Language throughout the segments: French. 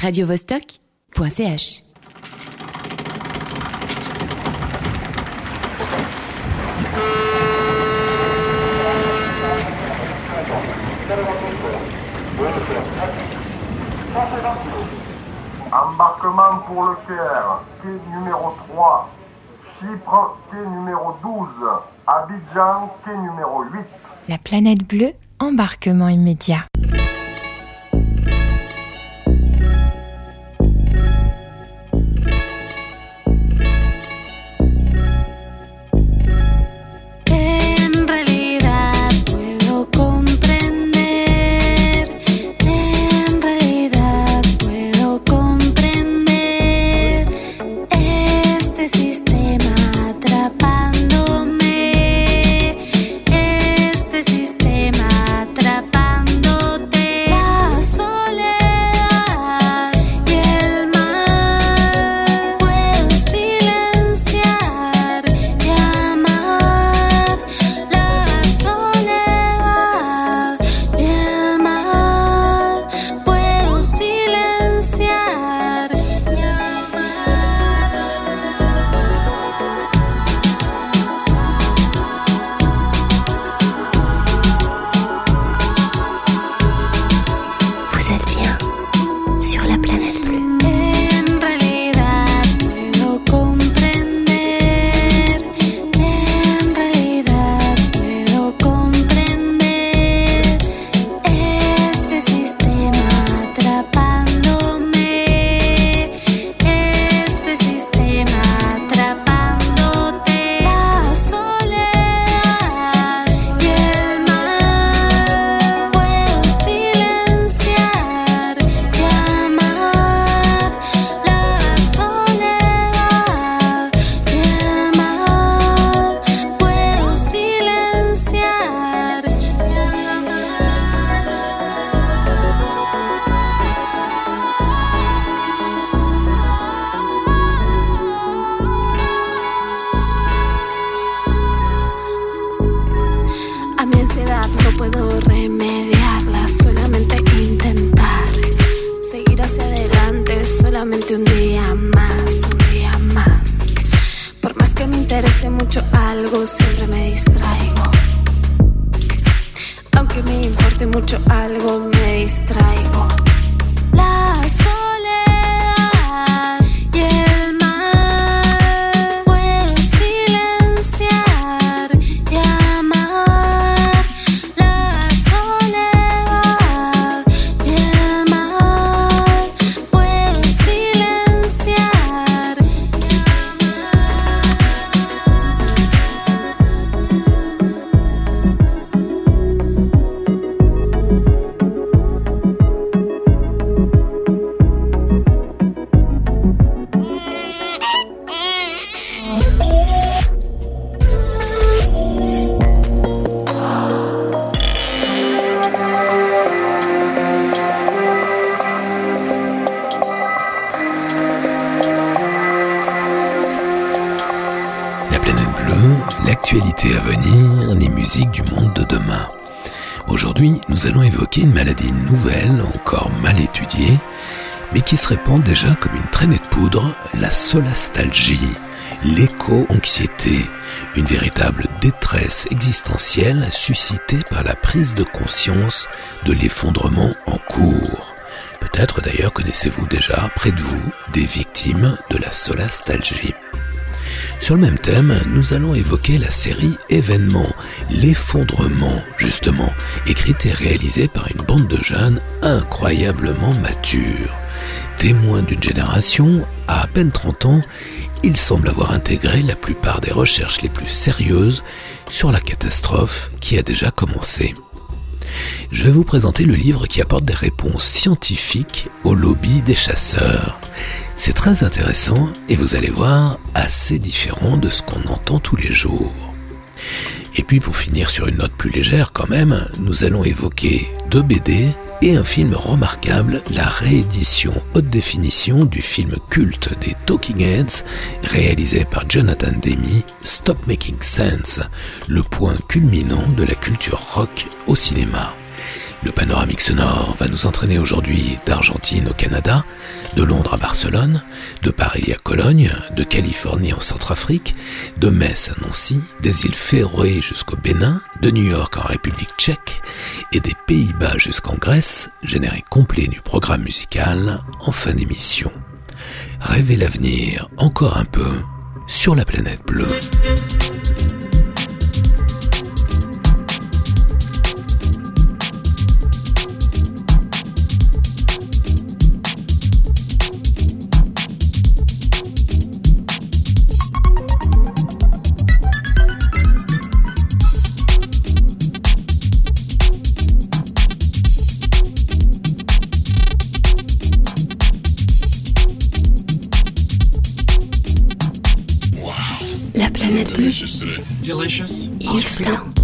radiovostok.ch. Embarquement pour le Caire, quai numéro 3. Chypre, quai numéro 12. Abidjan, quai numéro 8. La planète bleue, embarquement immédiat. Solastalgie, l'éco-anxiété, une véritable détresse existentielle suscitée par la prise de conscience de l'effondrement en cours. Peut-être d'ailleurs connaissez-vous déjà près de vous des victimes de la solastalgie. Sur le même thème, nous allons évoquer la série Événements, l'effondrement justement, écrite et réalisée par une bande de jeunes incroyablement matures. Témoins d'une génération, à à peine 30 ans, ils semblent avoir intégré la plupart des recherches les plus sérieuses sur la catastrophe qui a déjà commencé. Je vais vous présenter le livre qui apporte des réponses scientifiques au lobby des chasseurs. C'est très intéressant et vous allez voir assez différent de ce qu'on entend tous les jours. Et puis pour finir sur une note plus légère quand même, nous allons évoquer deux BD et un film remarquable, la réédition haute définition du film culte des Talking Heads, réalisé par Jonathan Demi, Stop Making Sense, le point culminant de la culture rock au cinéma. Le panoramique sonore va nous entraîner aujourd'hui d'Argentine au Canada, de Londres à Barcelone, de Paris à Cologne, de Californie en Centrafrique, de Metz à Nancy, des îles Féroé jusqu'au Bénin, de New York en République tchèque et des Pays-Bas jusqu'en Grèce, générique complet du programme musical en fin d'émission. Rêvez l'avenir encore un peu sur la planète bleue. Delicious. Yves Blanc.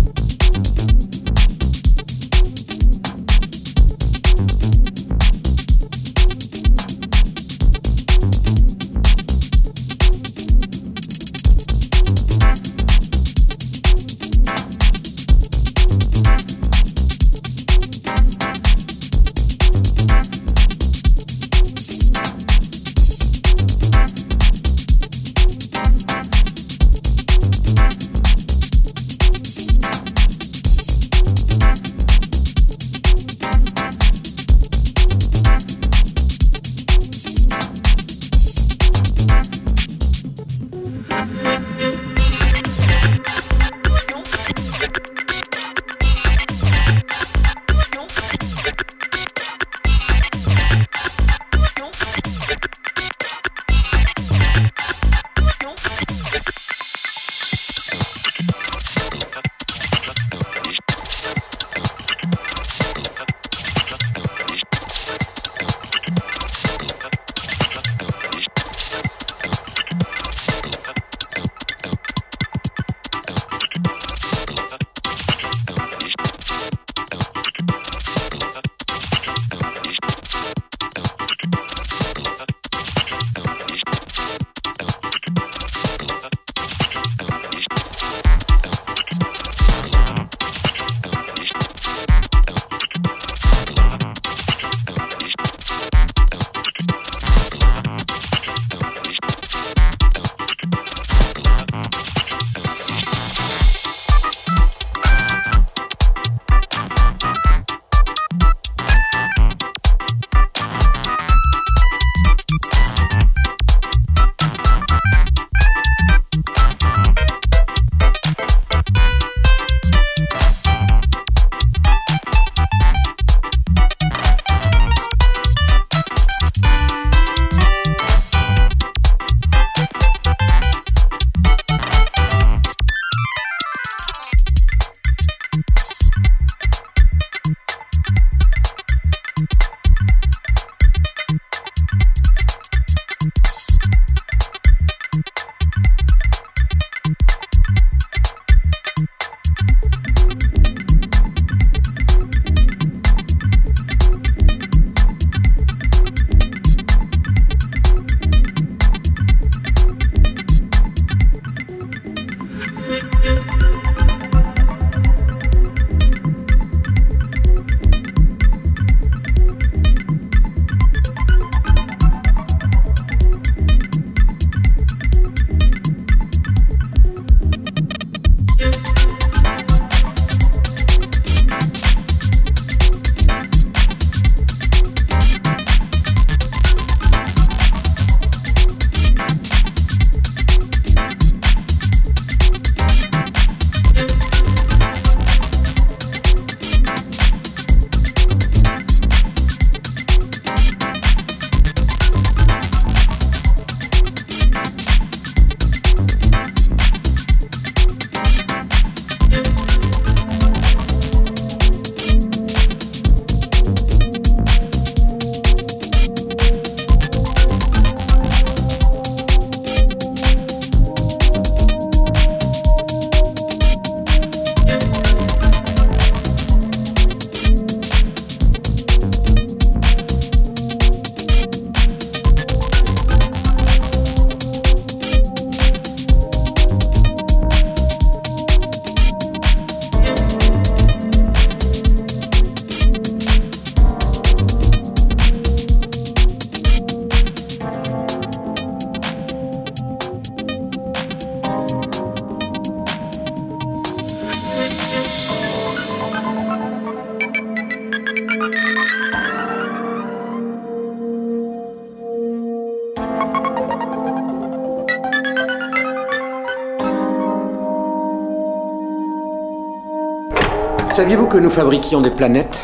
Saviez-vous que nous fabriquions des planètes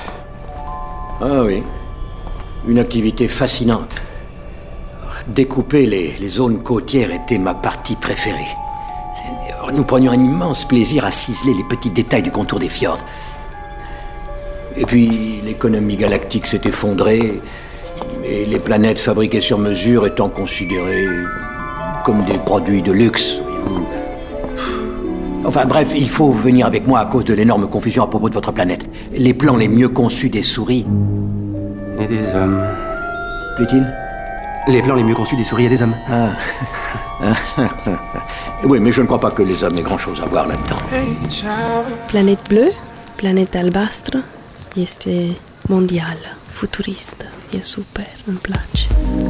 Ah oui. Une activité fascinante. Découper les, zones côtières était ma partie préférée. Nous prenions un immense plaisir à ciseler les petits détails du contour des fjords. Et puis l'économie galactique s'est effondrée, et les planètes fabriquées sur mesure étant considérées comme des produits de luxe. Enfin bref, il faut venir avec moi à cause de l'énorme confusion à propos de votre planète. Les plans les mieux conçus des souris. Et des hommes. Plaît-il? Les plans les mieux conçus des souris et des hommes. Ah. oui, mais je ne crois pas que les hommes aient grand-chose à voir là-dedans. Planète bleue, planète albastre, este mondial, futuriste, e super, îmi place.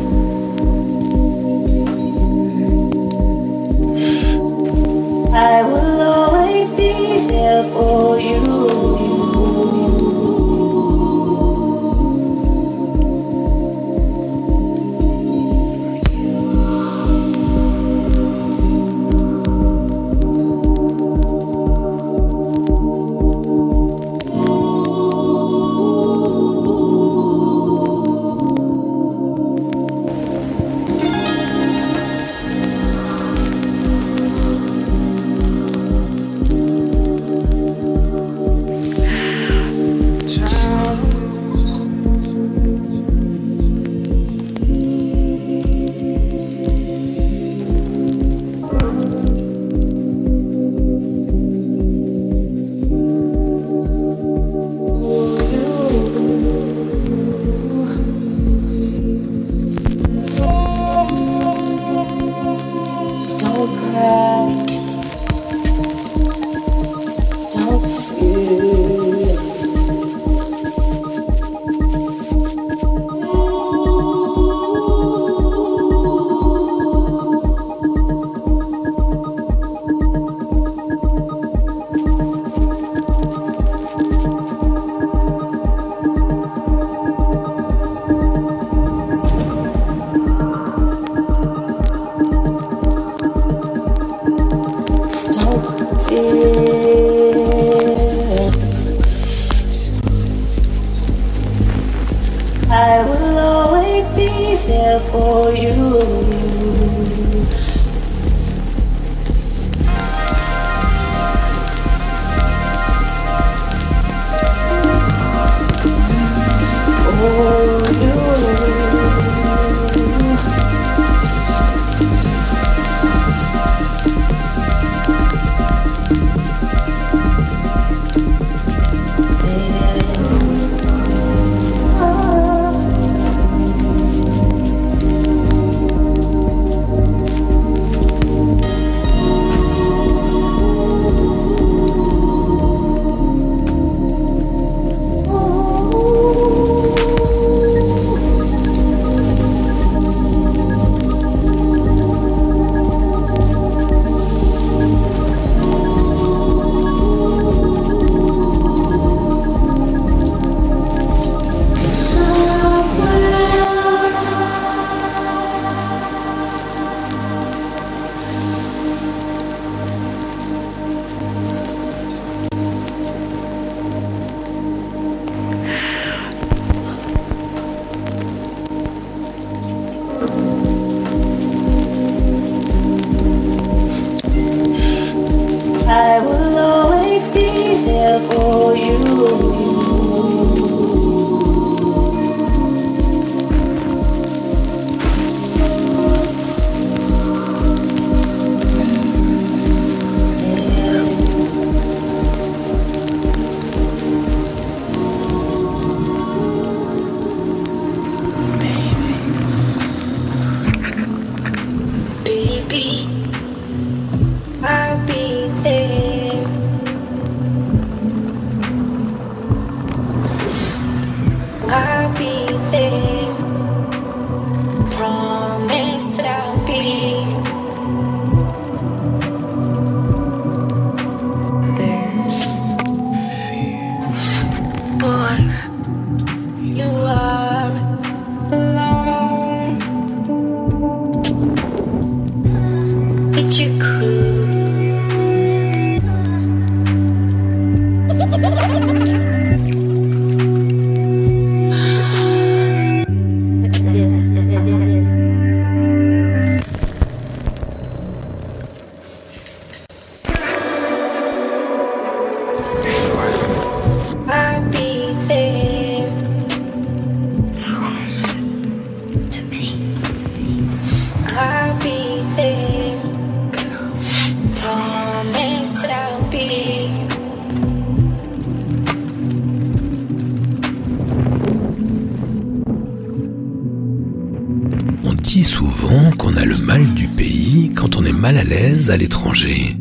L'étranger,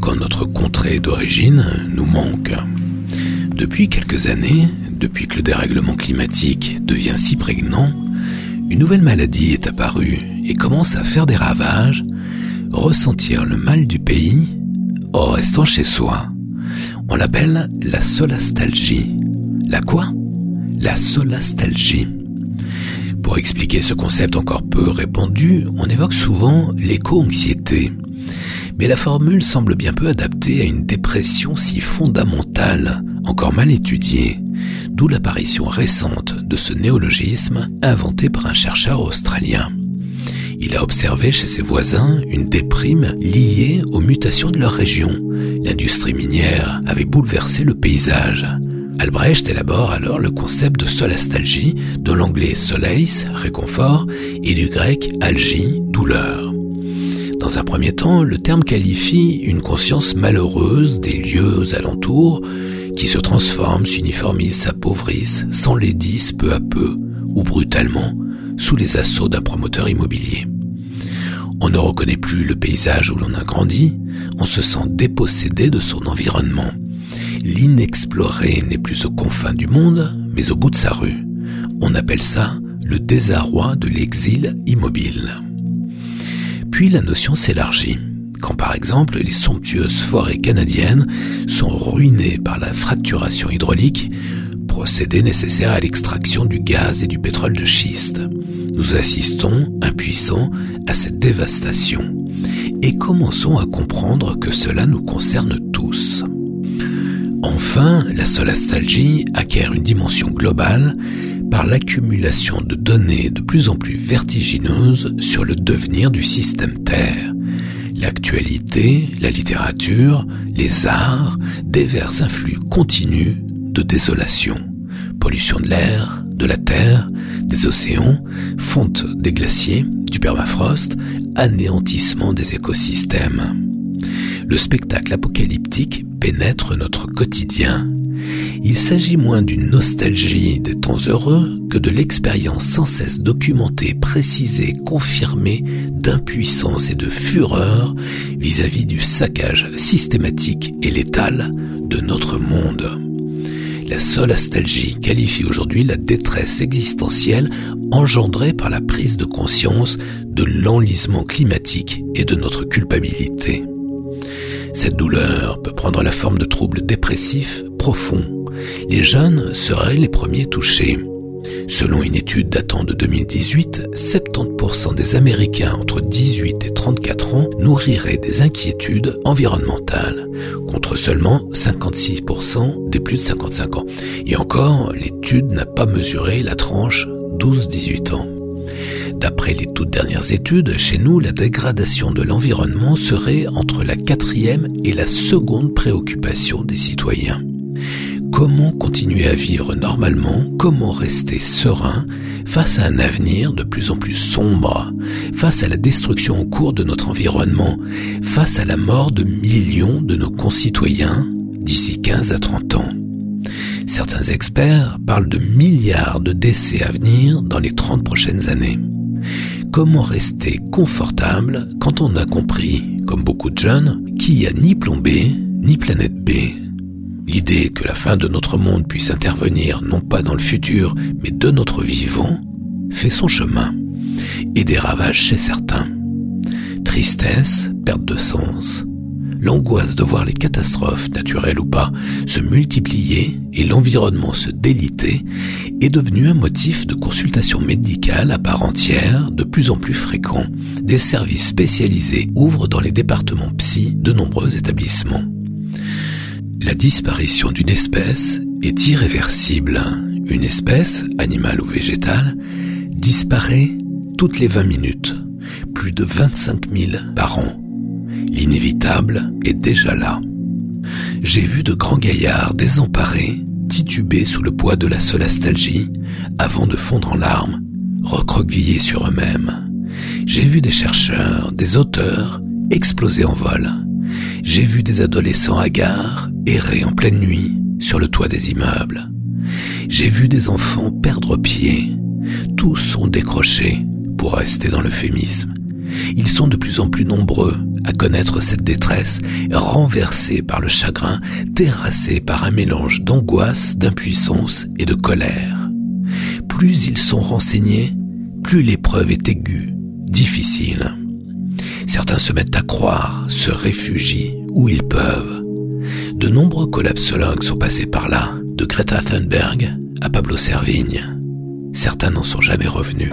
quand notre contrée d'origine nous manque. Depuis quelques années, depuis que le dérèglement climatique devient si prégnant, une nouvelle maladie est apparue et commence à faire des ravages, ressentir le mal du pays en restant chez soi. On l'appelle la solastalgie. La quoi? La solastalgie. Pour expliquer ce concept encore peu répandu, on évoque souvent l'éco-anxiété. Mais la formule semble bien peu adaptée à une dépression si fondamentale, encore mal étudiée, d'où l'apparition récente de ce néologisme inventé par un chercheur australien. Il a observé chez ses voisins une déprime liée aux mutations de leur région. L'industrie minière avait bouleversé le paysage. Albrecht élabore alors le concept de solastalgie, de l'anglais soleis, réconfort, et du grec algie, douleur. Dans un premier temps, le terme qualifie une conscience malheureuse des lieux alentours qui se transforment, s'uniformisent, s'appauvrissent, s'enlaidissent peu à peu ou brutalement sous les assauts d'un promoteur immobilier. On ne reconnaît plus le paysage où l'on a grandi, on se sent dépossédé de son environnement. L'inexploré n'est plus aux confins du monde, mais au bout de sa rue. On appelle ça le désarroi de l'exil immobile. Puis la notion s'élargit. Quand par exemple les somptueuses forêts canadiennes sont ruinées par la fracturation hydraulique, procédé nécessaire à l'extraction du gaz et du pétrole de schiste. Nous assistons, impuissants, à cette dévastation et commençons à comprendre que cela nous concerne tous. Enfin, la solastalgie acquiert une dimension globale par l'accumulation de données de plus en plus vertigineuses sur le devenir du système Terre. L'actualité, la littérature, les arts déversent un flux continu de désolation. Pollution de l'air, de la terre, des océans, fonte des glaciers, du permafrost, anéantissement des écosystèmes. Le spectacle apocalyptique pénètre notre quotidien. Il s'agit moins d'une nostalgie des temps heureux que de l'expérience sans cesse documentée, précisée, confirmée d'impuissance et de fureur vis-à-vis du saccage systématique et létal de notre monde. La solastalgie qualifie aujourd'hui la détresse existentielle engendrée par la prise de conscience de l'enlisement climatique et de notre culpabilité. Cette douleur peut prendre la forme de troubles dépressifs profonds. Les jeunes seraient les premiers touchés. Selon une étude datant de 2018, 70% des Américains entre 18 et 34 ans nourriraient des inquiétudes environnementales, contre seulement 56% des plus de 55 ans. Et encore, l'étude n'a pas mesuré la tranche 12-18 ans. D'après les toutes dernières études, chez nous, la dégradation de l'environnement serait entre la quatrième et la seconde préoccupation des citoyens. Comment continuer à vivre normalement? Comment rester serein face à un avenir de plus en plus sombre? Face à la destruction en cours de notre environnement? Face à la mort de millions de nos concitoyens d'ici 15 à 30 ans? Certains experts parlent de milliards de décès à venir dans les 30 prochaines années. Comment rester confortable quand on a compris, comme beaucoup de jeunes, qu'il n'y a ni plan B, ni planète B. L'idée que la fin de notre monde puisse intervenir non pas dans le futur, mais de notre vivant, fait son chemin, et des ravages chez certains. Tristesse, perte de sens, l'angoisse de voir les catastrophes, naturelles ou pas, se multiplier et l'environnement se déliter est devenu un motif de consultation médicale à part entière de plus en plus fréquent. Des services spécialisés ouvrent dans les départements psy de nombreux établissements. La disparition d'une espèce est irréversible. Une espèce, animale ou végétale, disparaît toutes les 20 minutes, plus de 25 000 par an. L'inévitable est déjà là. J'ai vu de grands gaillards désemparés, tituber sous le poids de la solastalgie, avant de fondre en larmes, recroquevillés sur eux-mêmes. J'ai vu des chercheurs, des auteurs exploser en vol. J'ai vu des adolescents hagards errer en pleine nuit sur le toit des immeubles. J'ai vu des enfants perdre pied. Tous sont décrochés, pour rester dans l'euphémisme. Ils sont de plus en plus nombreux à connaître cette détresse, renversés par le chagrin, terrassés par un mélange d'angoisse, d'impuissance et de colère. Plus ils sont renseignés, plus l'épreuve est aiguë, difficile. Certains se mettent à croire, se réfugient où ils peuvent. De nombreux collapsologues sont passés par là, de Greta Thunberg à Pablo Servigne. Certains n'en sont jamais revenus.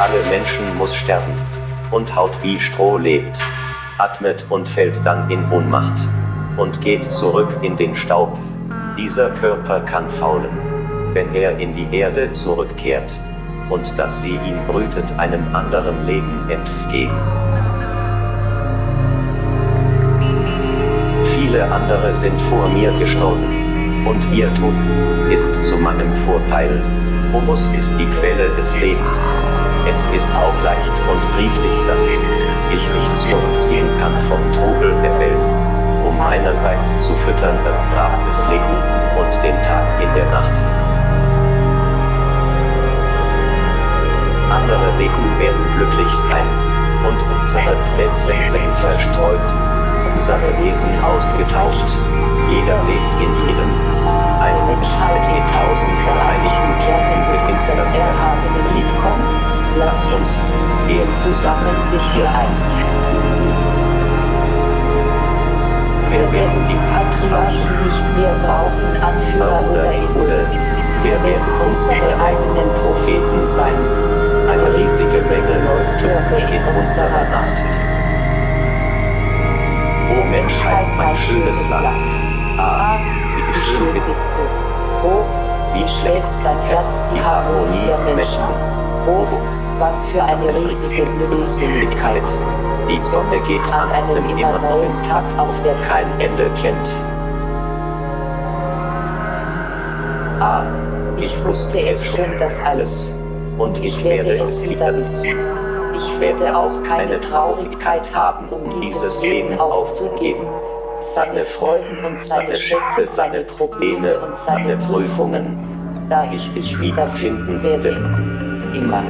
Alle Menschen muss sterben und Haut wie Stroh lebt. atmet und fällt dann in Ohnmacht und geht zurück in den Staub. Dieser Körper kann faulen, wenn er in die Erde zurückkehrt und dass sie ihn brütet einem anderen Leben entgegen. Viele andere sind vor mir gestorben, und ihr Tod ist zu meinem Vorteil. Humus ist die Quelle des Lebens. Es ist auch leicht und friedlich, dass ich mich zurückziehen kann vom Trubel der Welt, um einerseits zu füttern das Grab des Leben und den Tag in der Nacht. Andere Wegen werden glücklich sein und unsere Plätze sind verstreut, unsere Wesen ausgetauscht, jeder lebt in jedem. Ein Menschheit in tausend vereinigten Kernen beginnt das erhabene Lied kommen. Lass uns, wir zusammen sind wir eins. Wir werden die Patriarchen nicht mehr brauchen, Anführer oder Idole. Wir werden unsere eigenen Propheten sein. Eine riesige Menge Leuchttürme in unserer Nacht. O Menschheit, mein schönes Land. Ah, wie schön bist du. Oh, wie schlägt dein Herz die Harmonie der Menschen. Oh, was für eine riesige Blödsinnigkeit. Die Sonne geht an einem immer neuen Tag auf, der kein Ende kennt. Ah, ich wusste es schon, das alles. Und ich werde es wieder wissen. Ich werde auch keine Traurigkeit haben, um dieses Leben aufzugeben. Seine Freuden und seine Schätze, seine Probleme und seine Prüfungen, da ich dich wiederfinden werde. Immer.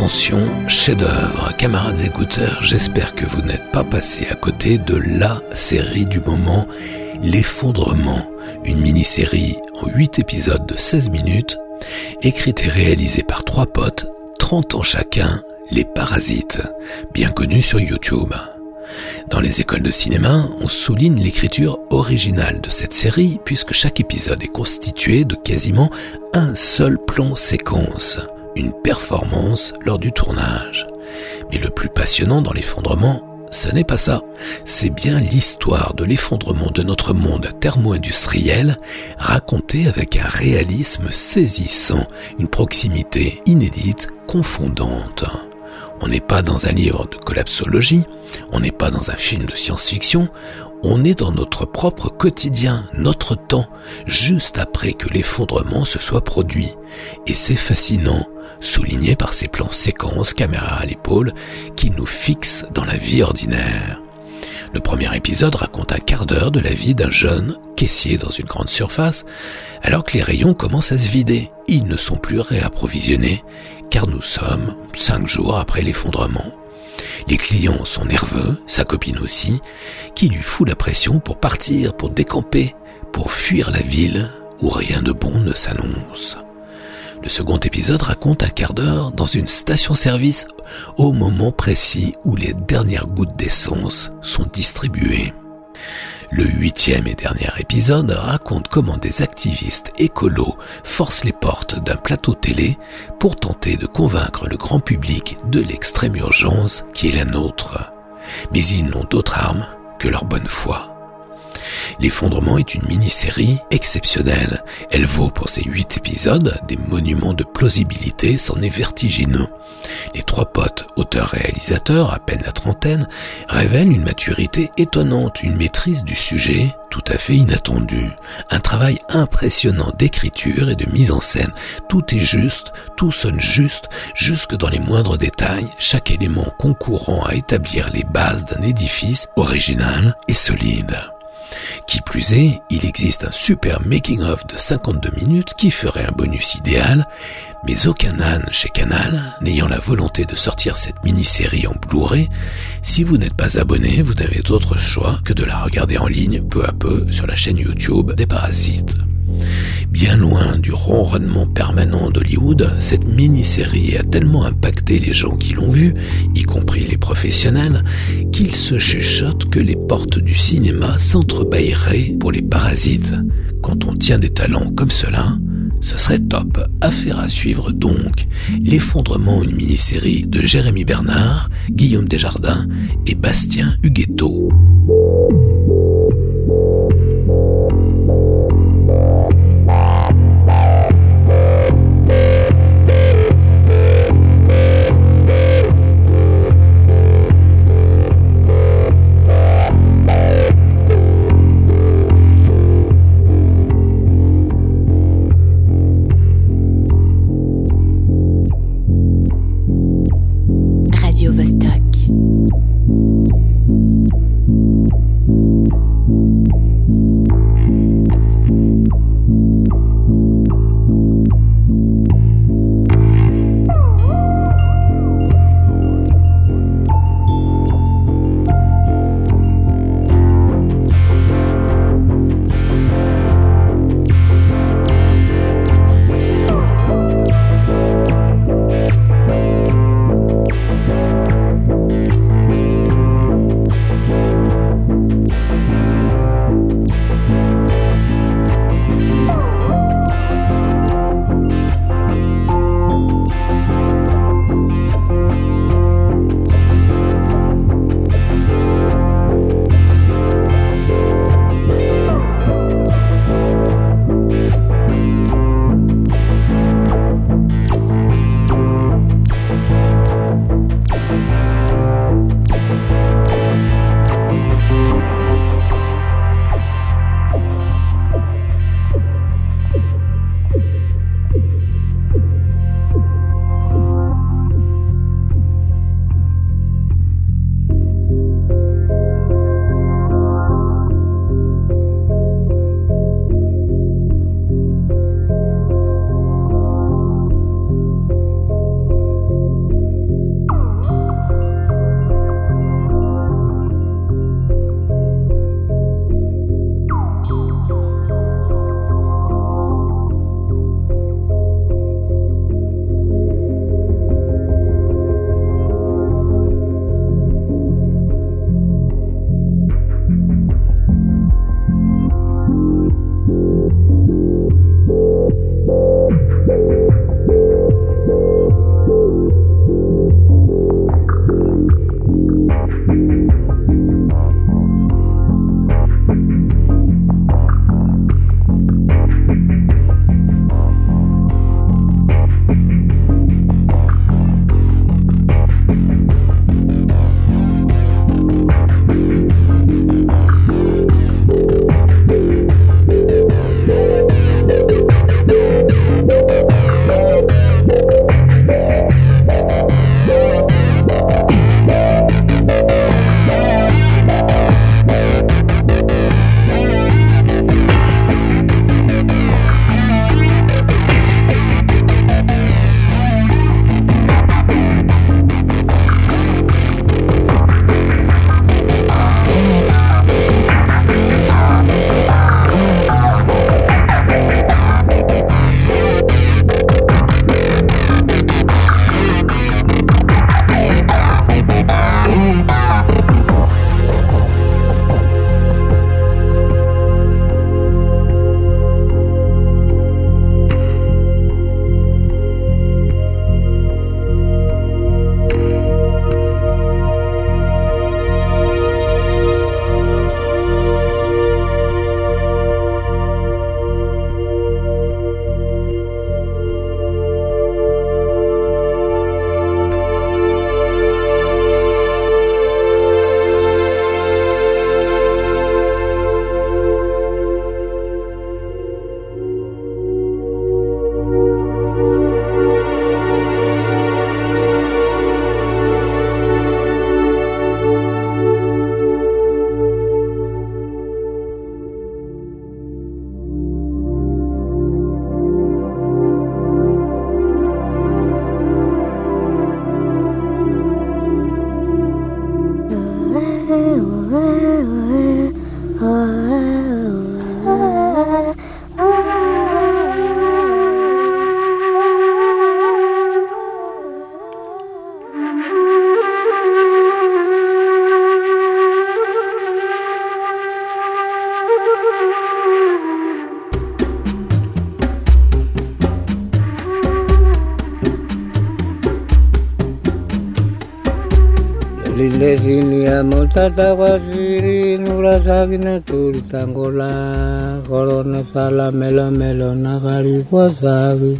Attention, chef-d'œuvre, camarades écouteurs, j'espère que vous n'êtes pas passés à côté de la série du moment, L'effondrement, une mini-série en 8 épisodes de 16 minutes, écrite et réalisée par trois potes, 30 ans chacun, les parasites, bien connus sur YouTube. Dans les écoles de cinéma, on souligne l'écriture originale de cette série puisque chaque épisode est constitué de quasiment un seul plan séquence, une performance lors du tournage. Mais le plus passionnant dans l'effondrement, ce n'est pas ça. C'est bien l'histoire de l'effondrement de notre monde thermo-industriel racontée avec un réalisme saisissant, une proximité inédite, confondante. On n'est pas dans un livre de collapsologie, on n'est pas dans un film de science-fiction, on est dans notre propre quotidien, notre temps, juste après que l'effondrement se soit produit. Et c'est fascinant, souligné par ces plans séquences, caméra à l'épaule, qui nous fixent dans la vie ordinaire. Le premier épisode raconte un quart d'heure de la vie d'un jeune caissier dans une grande surface, alors que les rayons commencent à se vider. Ils ne sont plus réapprovisionnés, car nous sommes cinq jours après l'effondrement. Les clients sont nerveux, sa copine aussi, qui lui fout la pression pour partir, pour décamper, pour fuir la ville où rien de bon ne s'annonce. Le second épisode raconte un quart d'heure dans une station-service au moment précis où les dernières gouttes d'essence sont distribuées. Le huitième et dernier épisode raconte comment des activistes écolos forcent les portes d'un plateau télé pour tenter de convaincre le grand public de l'extrême urgence qui est la nôtre. Mais ils n'ont d'autre arme que leur bonne foi. L'effondrement est une mini-série exceptionnelle. Elle vaut pour ses huit épisodes des monuments de plausibilité, c'en est vertigineux. Les trois potes, auteurs-réalisateurs, à peine la trentaine, révèlent une maturité étonnante, une maîtrise du sujet tout à fait inattendue, un travail impressionnant d'écriture et de mise en scène. Tout est juste, tout sonne juste, jusque dans les moindres détails, chaque élément concourant à établir les bases d'un édifice original et solide. Qui plus est, il existe un super making-of de 52 minutes qui ferait un bonus idéal, mais aucun âne chez Canal n'ayant la volonté de sortir cette mini-série en Blu-ray, si vous n'êtes pas abonné, vous n'avez d'autre choix que de la regarder en ligne peu à peu sur la chaîne YouTube des Parasites. Bien loin du ronronnement permanent d'Hollywood, cette mini-série a tellement impacté les gens qui l'ont vue, y compris les professionnels, qu'il se chuchote que les portes du cinéma s'entrebâilleraient pour les parasites. Quand on tient des talents comme cela, ce serait top. Affaire à suivre donc. L'effondrement, une mini-série de Jérémy Bernard, Guillaume Desjardins et Bastien Huguetto.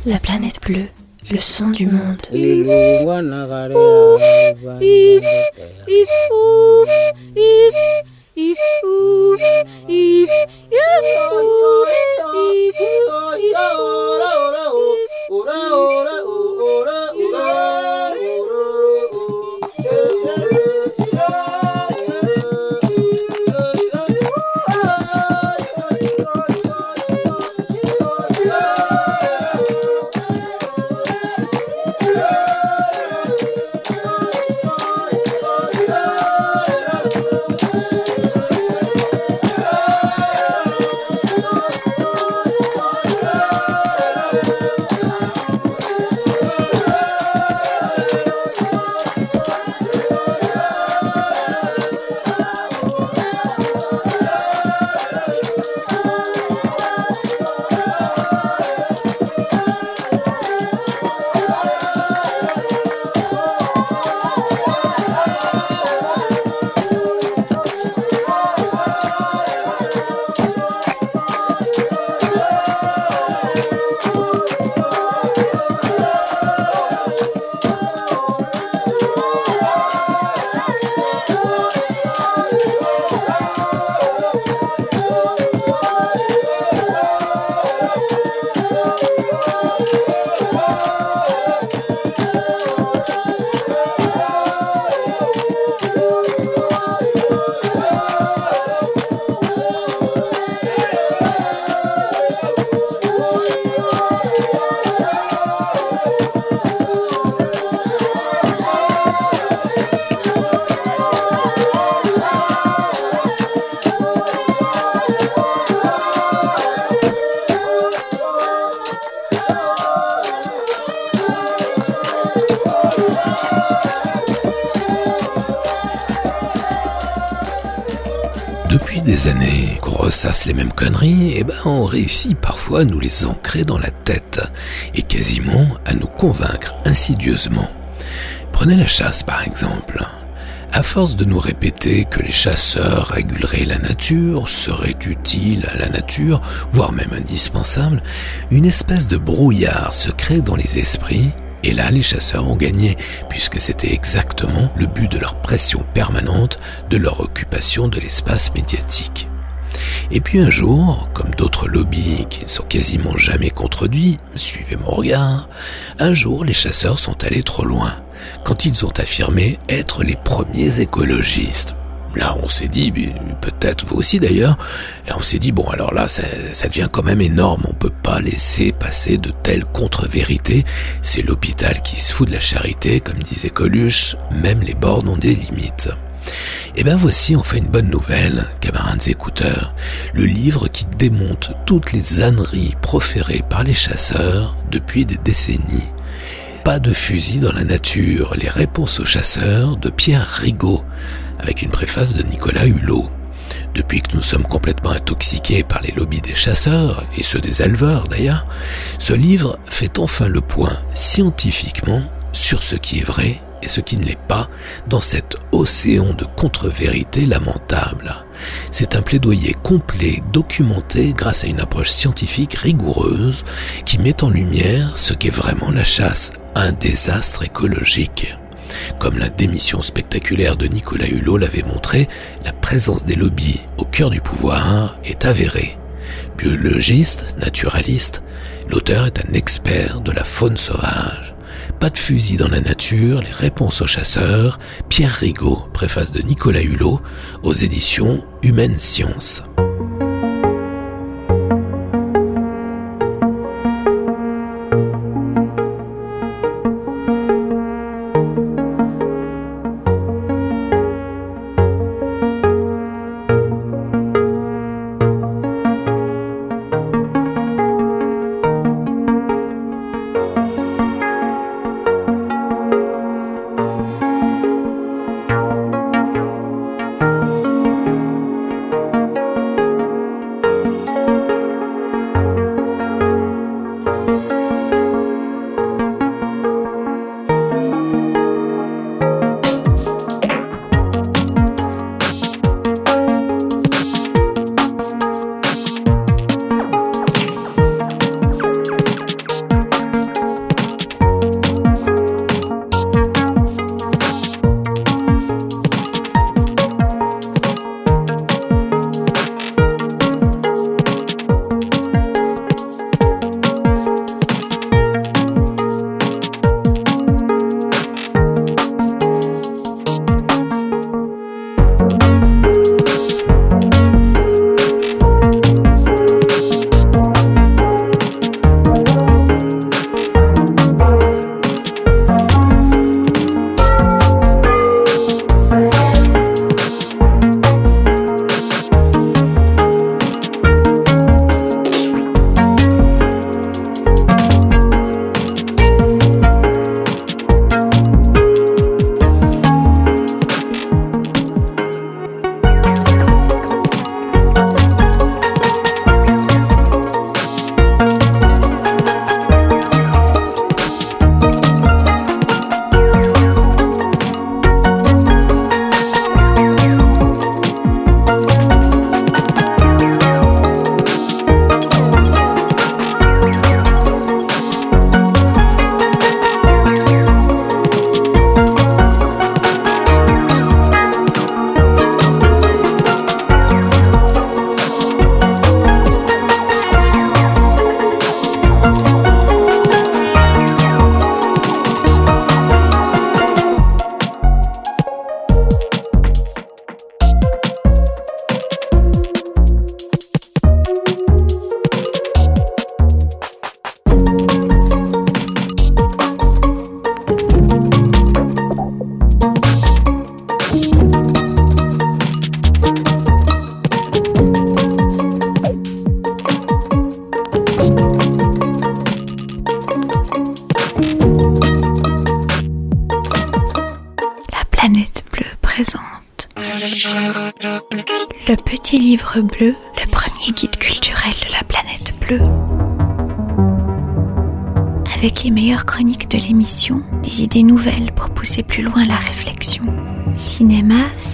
La planète bleue, le son du monde. Conneries, eh ben on réussit parfois à nous les ancrer dans la tête et quasiment à nous convaincre insidieusement. Prenez la chasse par exemple. À force de nous répéter que les chasseurs réguleraient la nature, seraient utiles à la nature, voire même indispensables, une espèce de brouillard se crée dans les esprits et là, les chasseurs ont gagné, puisque c'était exactement le but de leur pression permanente, de leur occupation de l'espace médiatique. Et puis un jour, comme d'autres lobbies qui ne sont quasiment jamais contredits, suivez mon regard, un jour les chasseurs sont allés trop loin, quand ils ont affirmé être les premiers écologistes. Là, on s'est dit, peut-être vous aussi d'ailleurs, là on s'est dit, bon alors là, ça, devient quand même énorme, on peut pas laisser passer de telles contre-vérités, c'est l'hôpital qui se fout de la charité, comme disait Coluche, même les bornes ont des limites. Et ben voici enfin une bonne nouvelle, camarades écouteurs, le livre qui démonte toutes les âneries proférées par les chasseurs depuis des décennies. Pas de fusil dans la nature, les réponses aux chasseurs de Pierre Rigaud, avec une préface de Nicolas Hulot. Depuis que nous sommes complètement intoxiqués par les lobbies des chasseurs, et ceux des éleveurs d'ailleurs, ce livre fait enfin le point scientifiquement sur ce qui est vrai et ce qui ne l'est pas dans cet océan de contre-vérités lamentables. C'est un plaidoyer complet, documenté grâce à une approche scientifique rigoureuse qui met en lumière ce qu'est vraiment la chasse, un désastre écologique. Comme la démission spectaculaire de Nicolas Hulot l'avait montré, la présence des lobbies au cœur du pouvoir est avérée. Biologiste, naturaliste, l'auteur est un expert de la faune sauvage. Pas de fusil dans la nature, les réponses aux chasseurs, Pierre Rigaud, préface de Nicolas Hulot, aux éditions Humaine Science.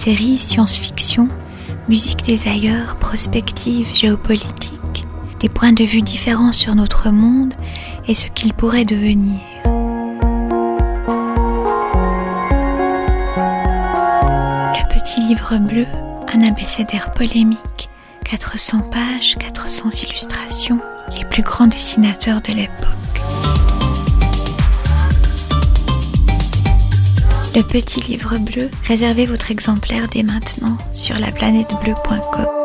Séries, science-fiction, musique des ailleurs, prospective, géopolitique, des points de vue différents sur notre monde et ce qu'il pourrait devenir. Le petit livre bleu, un abécédaire polémique, 400 pages, 400 illustrations, les plus grands dessinateurs de l'époque. Le petit livre bleu, réservez votre exemplaire dès maintenant sur bleue.com.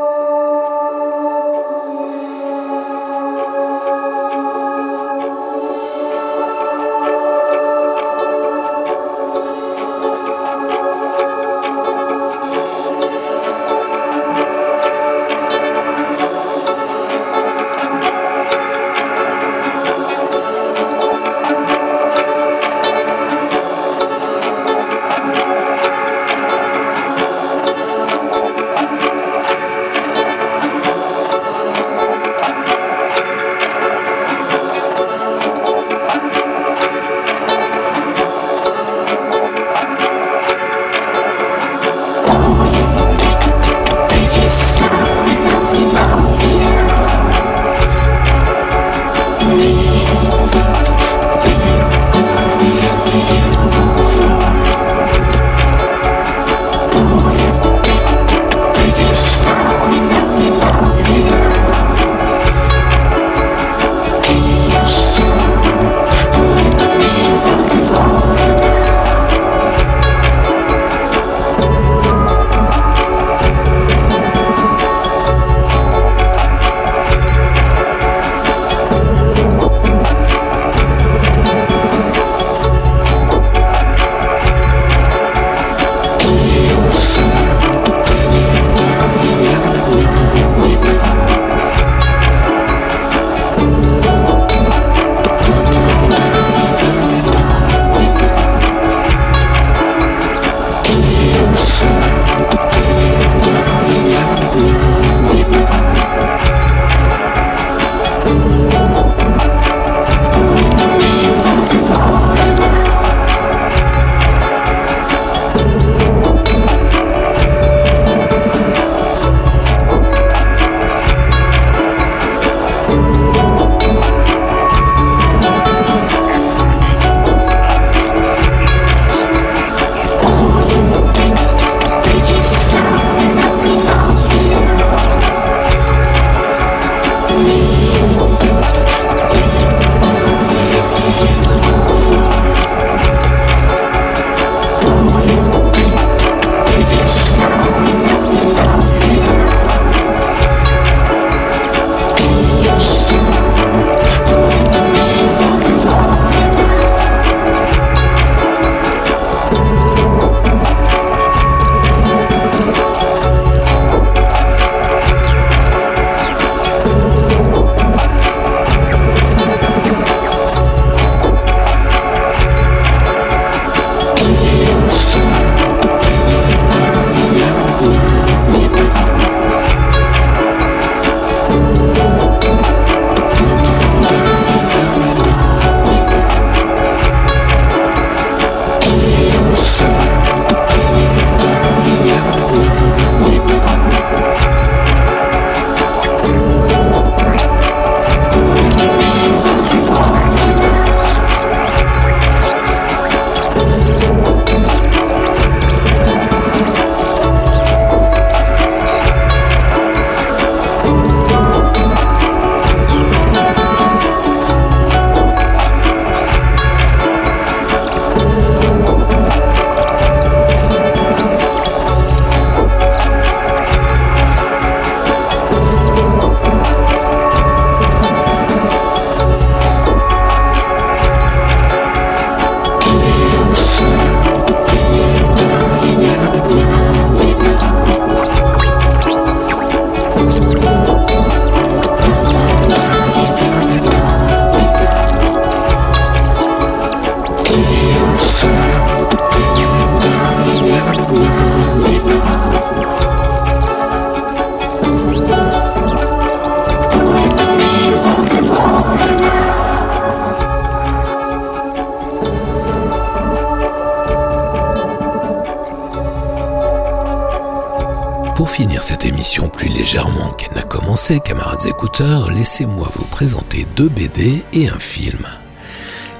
laissez-moi vous présenter deux BD et un film.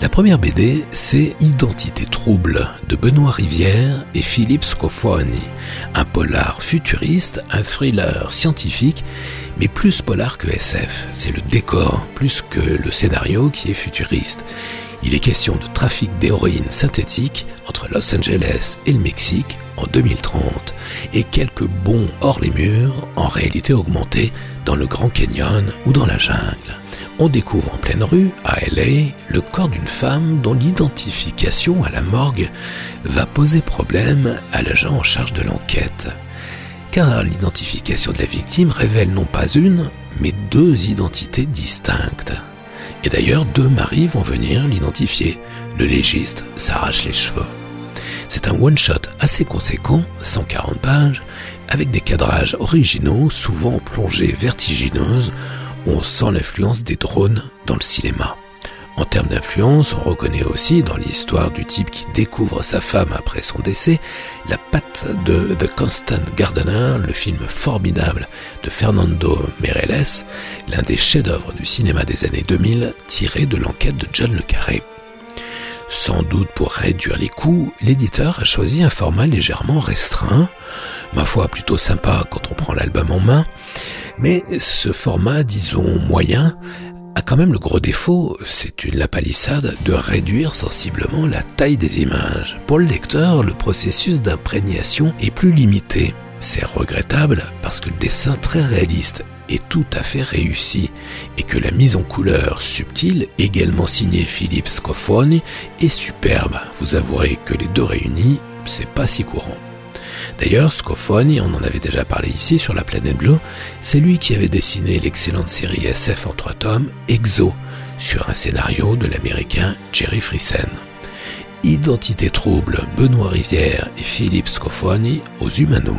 La première BD, c'est Identité trouble de Benoît Rivière et Philippe Scofoni, un polar futuriste, un thriller scientifique, mais plus polar que SF. C'est le décor plus que le scénario qui est futuriste. Il est question de trafic d'héroïne synthétique entre Los Angeles et le Mexique en 2030 et quelques bons hors les murs en réalité augmentés dans le Grand Canyon ou dans la jungle on découvre en pleine rue, à LA, le corps d'une femme dont l'identification à la morgue va poser problème à l'agent en charge de l'enquête. Car l'identification de la victime révèle non pas une, mais deux identités distinctes. Et d'ailleurs, deux maris vont venir l'identifier. Le légiste s'arrache les cheveux. C'est un one-shot assez conséquent, 140 pages, avec des cadrages originaux, souvent en plongée on sent l'influence des drones dans le cinéma. En termes d'influence, on reconnaît aussi dans l'histoire du type qui découvre sa femme après son décès la patte de The Constant Gardener, le film formidable de Fernando Meirelles, l'un des chefs-d'œuvre du cinéma des années 2000 tiré de l'enquête de John le Carré. Sans doute pour réduire les coûts, l'éditeur a choisi un format légèrement restreint, ma foi plutôt sympa quand on prend l'album en main, mais ce format, disons moyen, a quand même le gros défaut, c'est une la palissade, de réduire sensiblement la taille des images. Pour le lecteur, le processus d'imprégnation est plus limité. C'est regrettable parce que le dessin très réaliste est tout à fait réussi et que la mise en couleur subtile, également signée Philippe Scofoni, est superbe. Vous avouerez que les deux réunis, c'est pas si courant. D'ailleurs, Scofoni, on en avait déjà parlé ici sur la planète bleue, c'est lui qui avait dessiné l'excellente série SF en trois tomes, Exo, sur un scénario de l'américain Jerry Friesen. Identité trouble, Benoît Rivière et Philippe Scofoni aux Humano.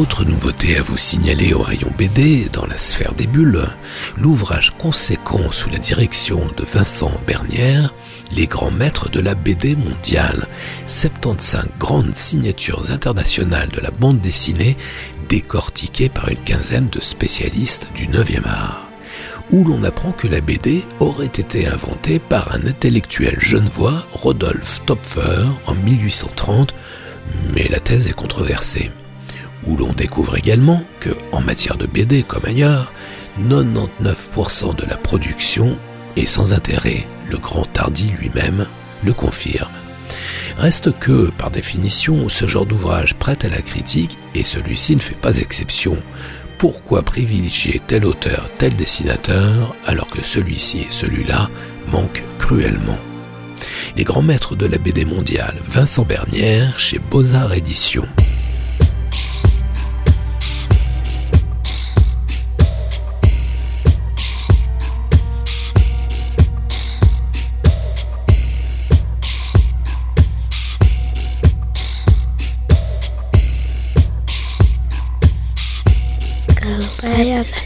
Autre nouveauté à vous signaler au rayon BD, dans la sphère des bulles, l'ouvrage conséquent sous la direction de Vincent Bernière, Les grands maîtres de la BD mondiale, 75 grandes signatures internationales de la bande dessinée décortiquées par une quinzaine de spécialistes du 9e art. Où l'on apprend que la BD aurait été inventée par un intellectuel genevois, Rodolphe Topfer, en 1830, mais la thèse est controversée où l'on découvre également que, en matière de BD comme ailleurs, 99% de la production est sans intérêt. Le grand Tardy lui-même le confirme. Reste que, par définition, ce genre d'ouvrage prête à la critique, et celui-ci ne fait pas exception. Pourquoi privilégier tel auteur, tel dessinateur, alors que celui-ci et celui-là manquent cruellement? Les grands maîtres de la BD mondiale, Vincent Bernière, chez Beaux-Arts Éditions. I have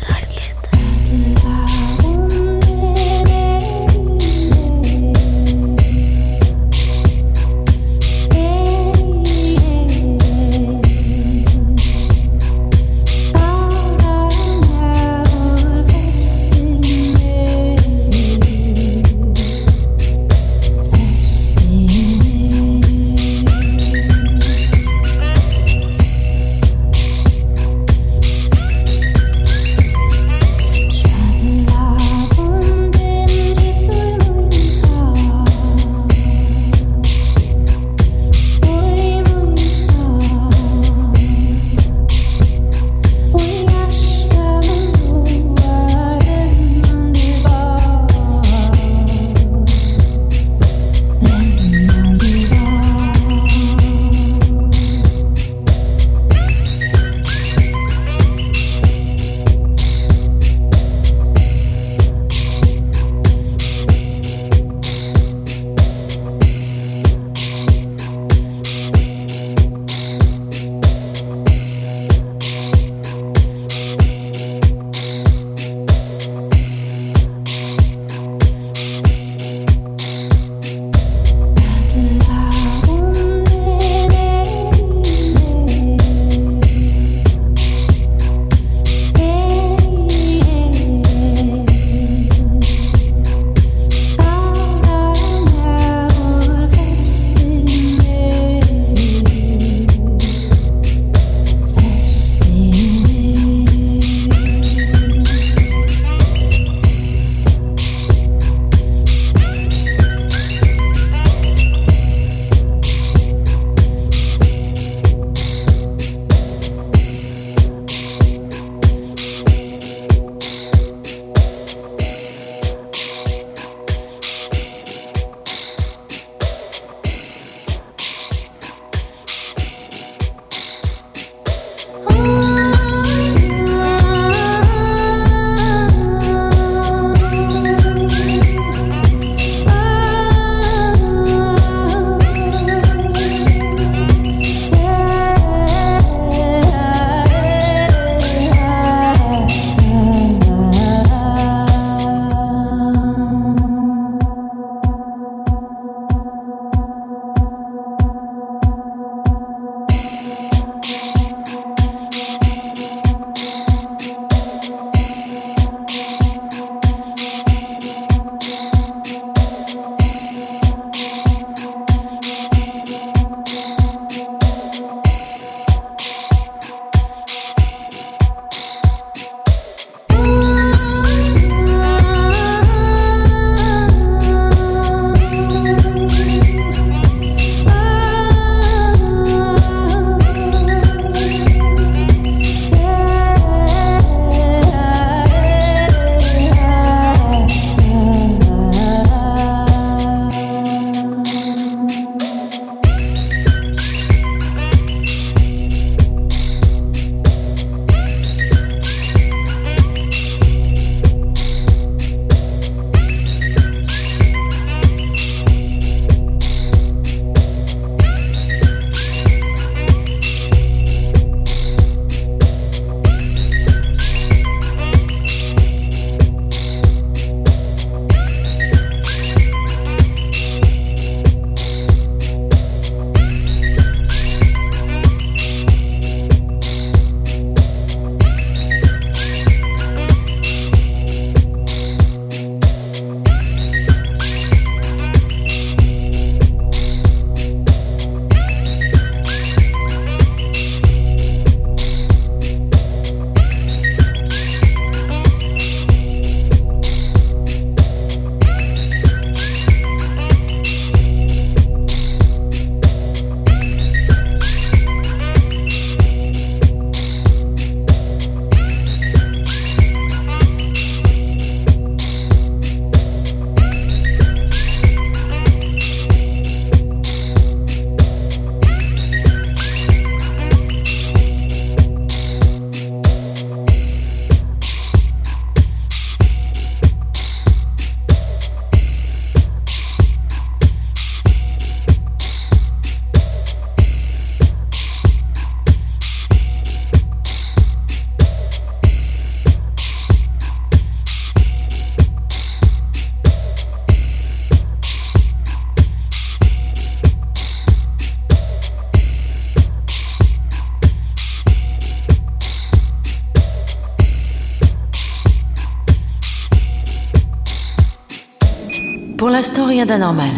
l'instant, rien d'anormal.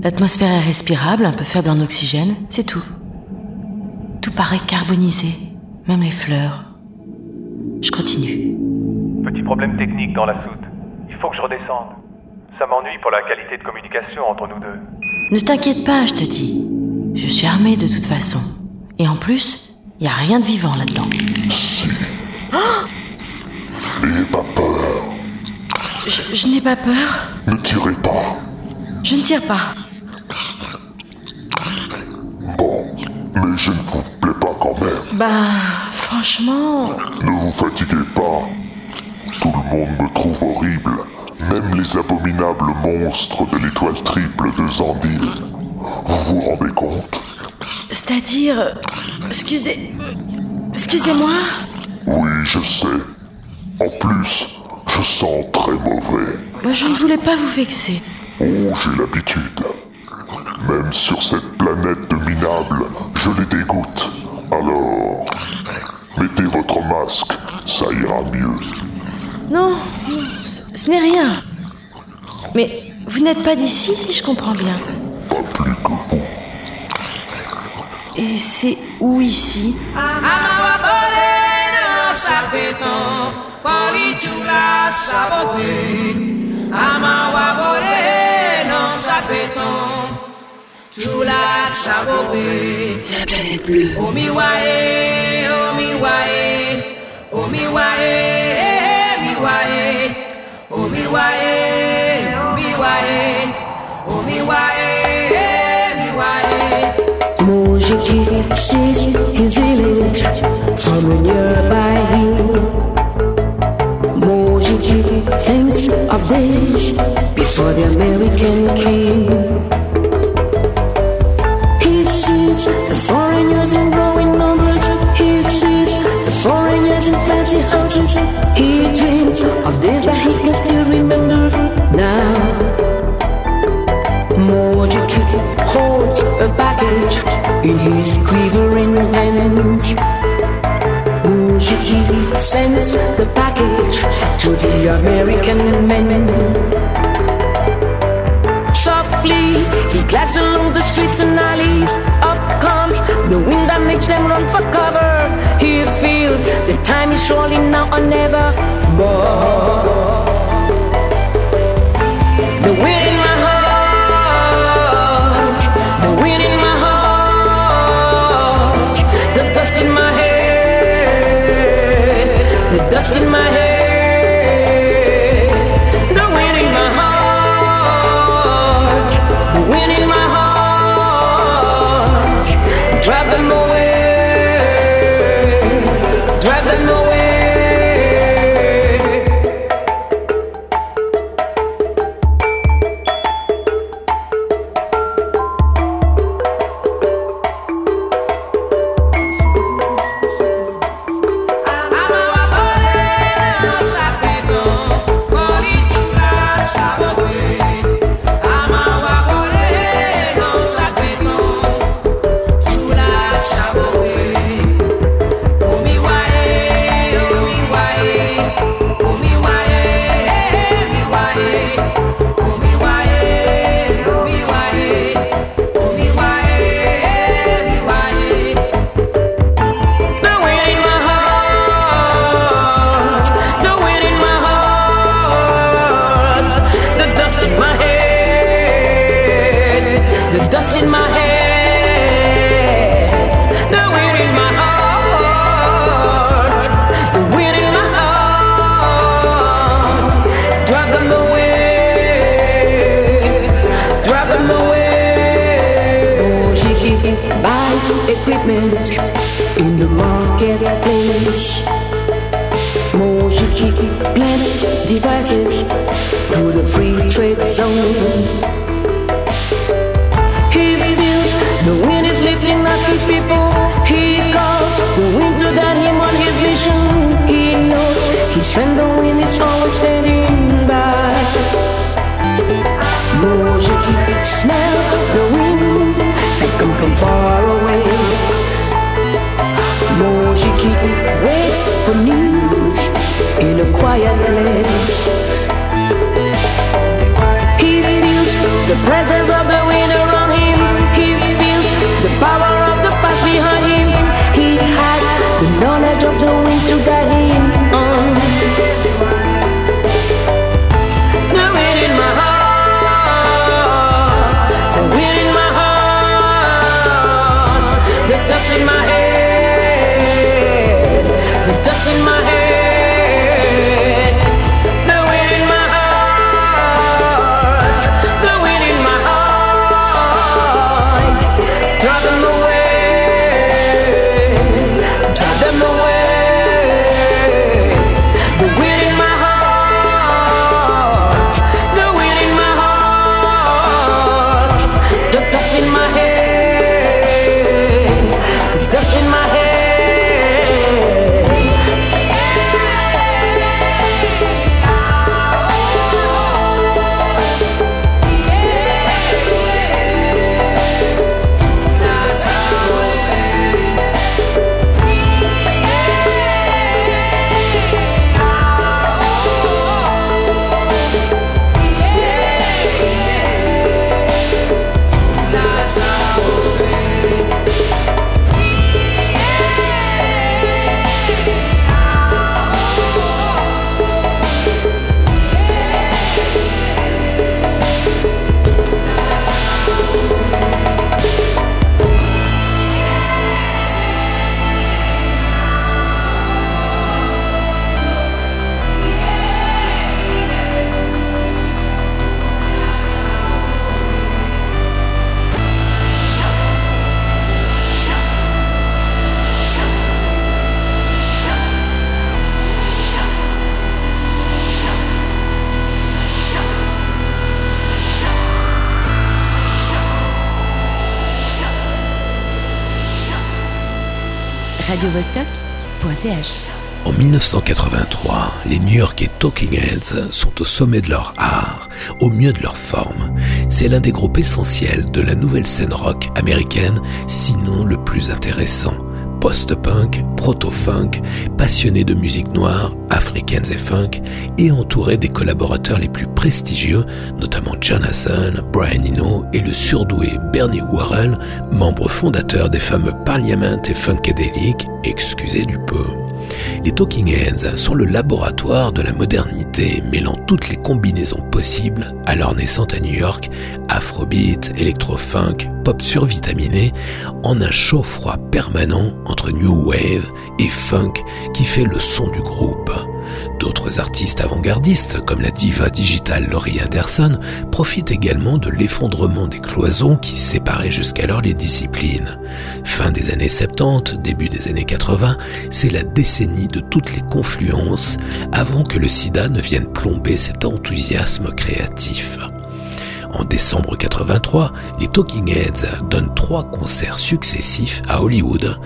L'atmosphère est respirable, un peu faible en oxygène, c'est tout. Tout paraît carbonisé, même les fleurs. Je continue. Petit problème technique dans la soute. Il faut que je redescende. Ça m'ennuie pour la qualité de communication entre nous deux. Ne t'inquiète pas, je te dis. Je suis armée de toute façon. Et en plus, il n'y a rien de vivant là-dedans. Si. N'ayez pas peur. Je, je n'ai pas peur. Ne tirez pas. Je ne tire pas. Bon, mais je ne vous plais pas quand même. Bah, franchement. Ne vous fatiguez pas. Tout le monde me trouve horrible. Même les abominables monstres de l'étoile triple de Zandil. Vous vous rendez compte? C'est-à-dire. Excusez. Excusez-moi? Oui, je sais. En plus, je sens très mauvais. Moi, je ne voulais pas vous vexer. Oh, j'ai l'habitude. Même sur cette planète de minables, je les dégoûte. Alors, mettez votre masque, ça ira mieux. Non, ce n'est rien. Mais vous n'êtes pas d'ici, si je comprends bien. Pas plus que vous. Et c'est où ici? Polichula sabokwe Amawa bore non sapeton Chula sabokwe La planète bleue. Omiwae, omiwae Omiwae, miwae Omiwae, omiwae Omiwae, miwae Mojiki sees his village From a nearby hill. Thinks of days before the American came. He sees the foreigners in growing numbers. He sees the foreigners in fancy houses. He dreams of days that he can still remember now. Mojiki holds a baggage in his quivering hands. Mujiki sends the package to the American men. Softly, he glides along the streets and alleys. Up comes the wind that makes them run for cover. He feels the time is surely now or never. But the wind En 1983, les New Yorkais Talking Heads sont au sommet de leur art, au mieux de leur forme. C'est l'un des groupes essentiels de la nouvelle scène rock américaine, sinon le plus intéressant post-punk, proto-funk, passionné de musique noire, africaine et funk, et entouré des collaborateurs les plus prestigieux, notamment Jonathan, Brian Eno et le surdoué Bernie Worrell, membre fondateur des fameux Parliament et Funkadelic, excusez du peu. Les Talking Heads sont le laboratoire de la modernité, mêlant toutes les combinaisons possibles, alors naissantes à New York, afrobeat, électro-funk, pop survitaminé, en un chaud-froid permanent entre new wave et funk qui fait le son du groupe. D'autres artistes avant-gardistes, comme la diva digitale Laurie Anderson, profitent également de l'effondrement des cloisons qui séparaient jusqu'alors les disciplines. Fin des années 70, début des années 80, c'est la décennie de toutes les confluences avant que le sida ne vienne plomber cet enthousiasme créatif. En décembre 83, les Talking Heads donnent trois concerts successifs à Hollywood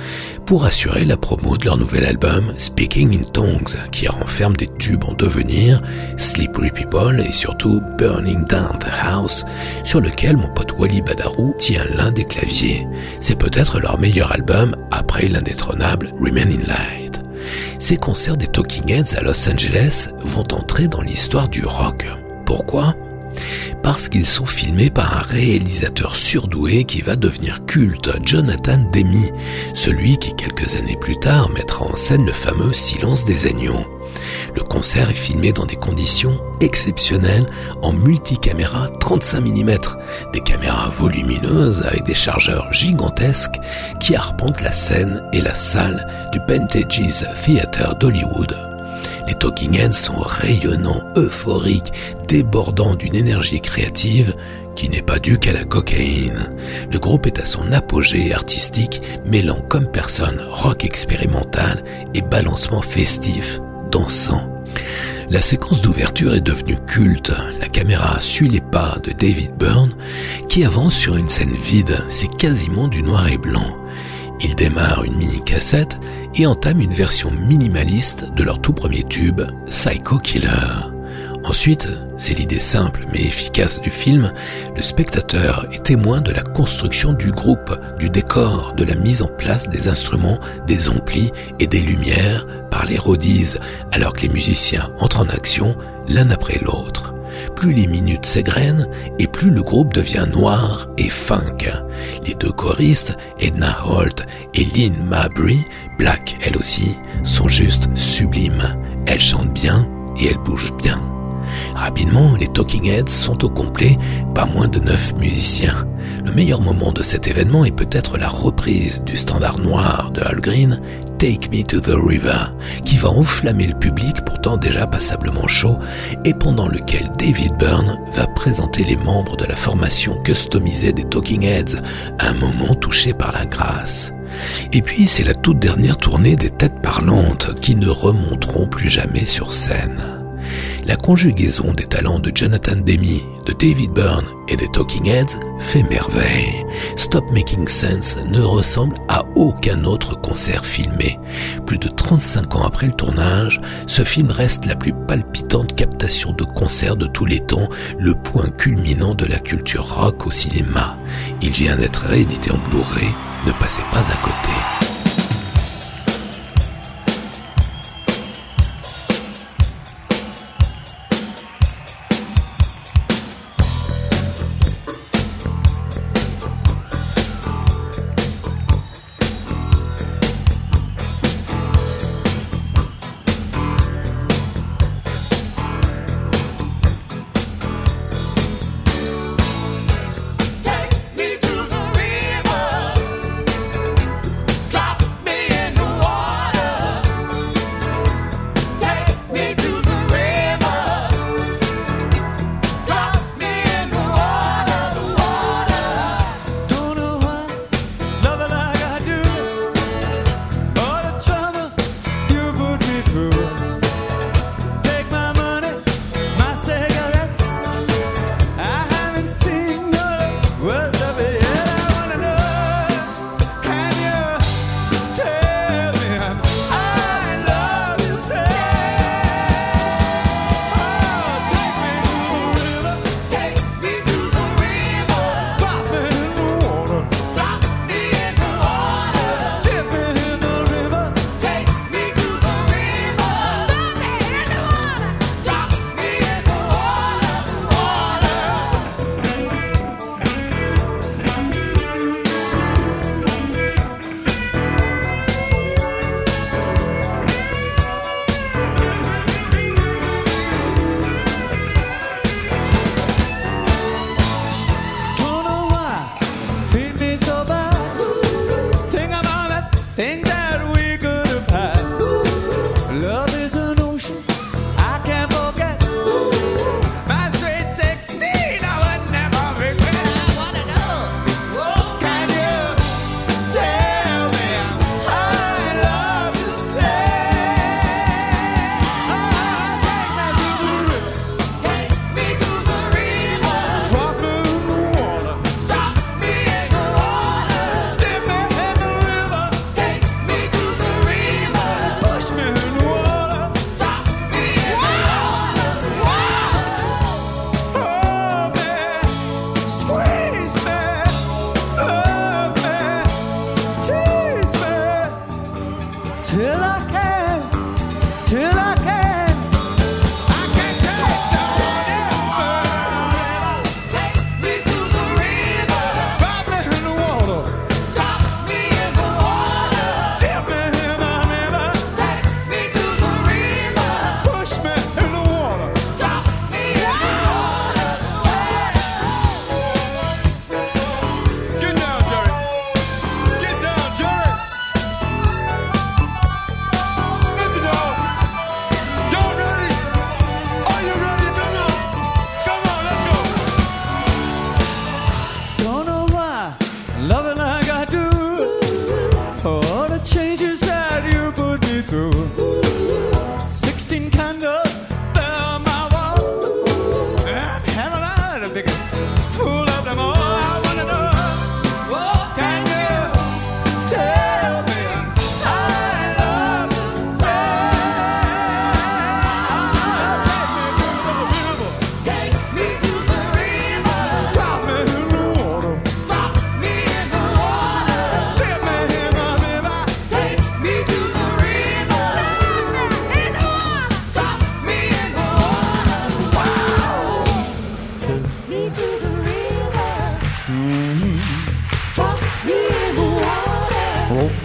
pour assurer la promo de leur nouvel album Speaking in Tongues, qui renferme des tubes en devenir, Slippery People et surtout Burning Down the House, sur lequel mon pote Wally Badarou tient l'un des claviers. C'est peut-être leur meilleur album après l'indétrônable Remain in Light. Ces concerts des Talking Heads à Los Angeles vont entrer dans l'histoire du rock. Pourquoi? Parce qu'ils sont filmés par un réalisateur surdoué qui va devenir culte, Jonathan Demi, celui qui quelques années plus tard mettra en scène le fameux Silence des agneaux. Le concert est filmé dans des conditions exceptionnelles en multicaméra 35 mm, des caméras volumineuses avec des chargeurs gigantesques qui arpentent la scène et la salle du Pentages Theatre d'Hollywood les Talking sont rayonnants, euphoriques, débordants d'une énergie créative qui n'est pas due qu'à la cocaïne. Le groupe est à son apogée artistique, mêlant comme personne rock expérimental et balancement festif, dansant. La séquence d'ouverture est devenue culte. La caméra suit les pas de David Byrne qui avance sur une scène vide, c'est quasiment du noir et blanc. Il démarre une mini-cassette et entame une version minimaliste de leur tout premier tube, Psycho Killer. Ensuite, c'est l'idée simple mais efficace du film, le spectateur est témoin de la construction du groupe, du décor, de la mise en place des instruments, des amplis et des lumières par les rodies, alors que les musiciens entrent en action l'un après l'autre plus les minutes s'égrènent et plus le groupe devient noir et funk. Les deux choristes, Edna Holt et Lynn Mabry, Black elle aussi, sont juste sublimes. Elles chantent bien et elles bougent bien. Rapidement, les Talking Heads sont au complet, pas moins de neuf musiciens. Le meilleur moment de cet événement est peut-être la reprise du standard noir de Al Green, Take Me to the River, qui va enflammer le public pourtant déjà passablement chaud et pendant lequel David Byrne va présenter les membres de la formation customisée des Talking Heads, un moment touché par la grâce. Et puis c'est la toute dernière tournée des têtes parlantes qui ne remonteront plus jamais sur scène. La conjugaison des talents de Jonathan Demi, de David Byrne et des Talking Heads fait merveille. Stop Making Sense ne ressemble à aucun autre concert filmé. Plus de 35 ans après le tournage, ce film reste la plus palpitante captation de concert de tous les temps, le point culminant de la culture rock au cinéma. Il vient d'être réédité en Blu-ray, ne passez pas à côté.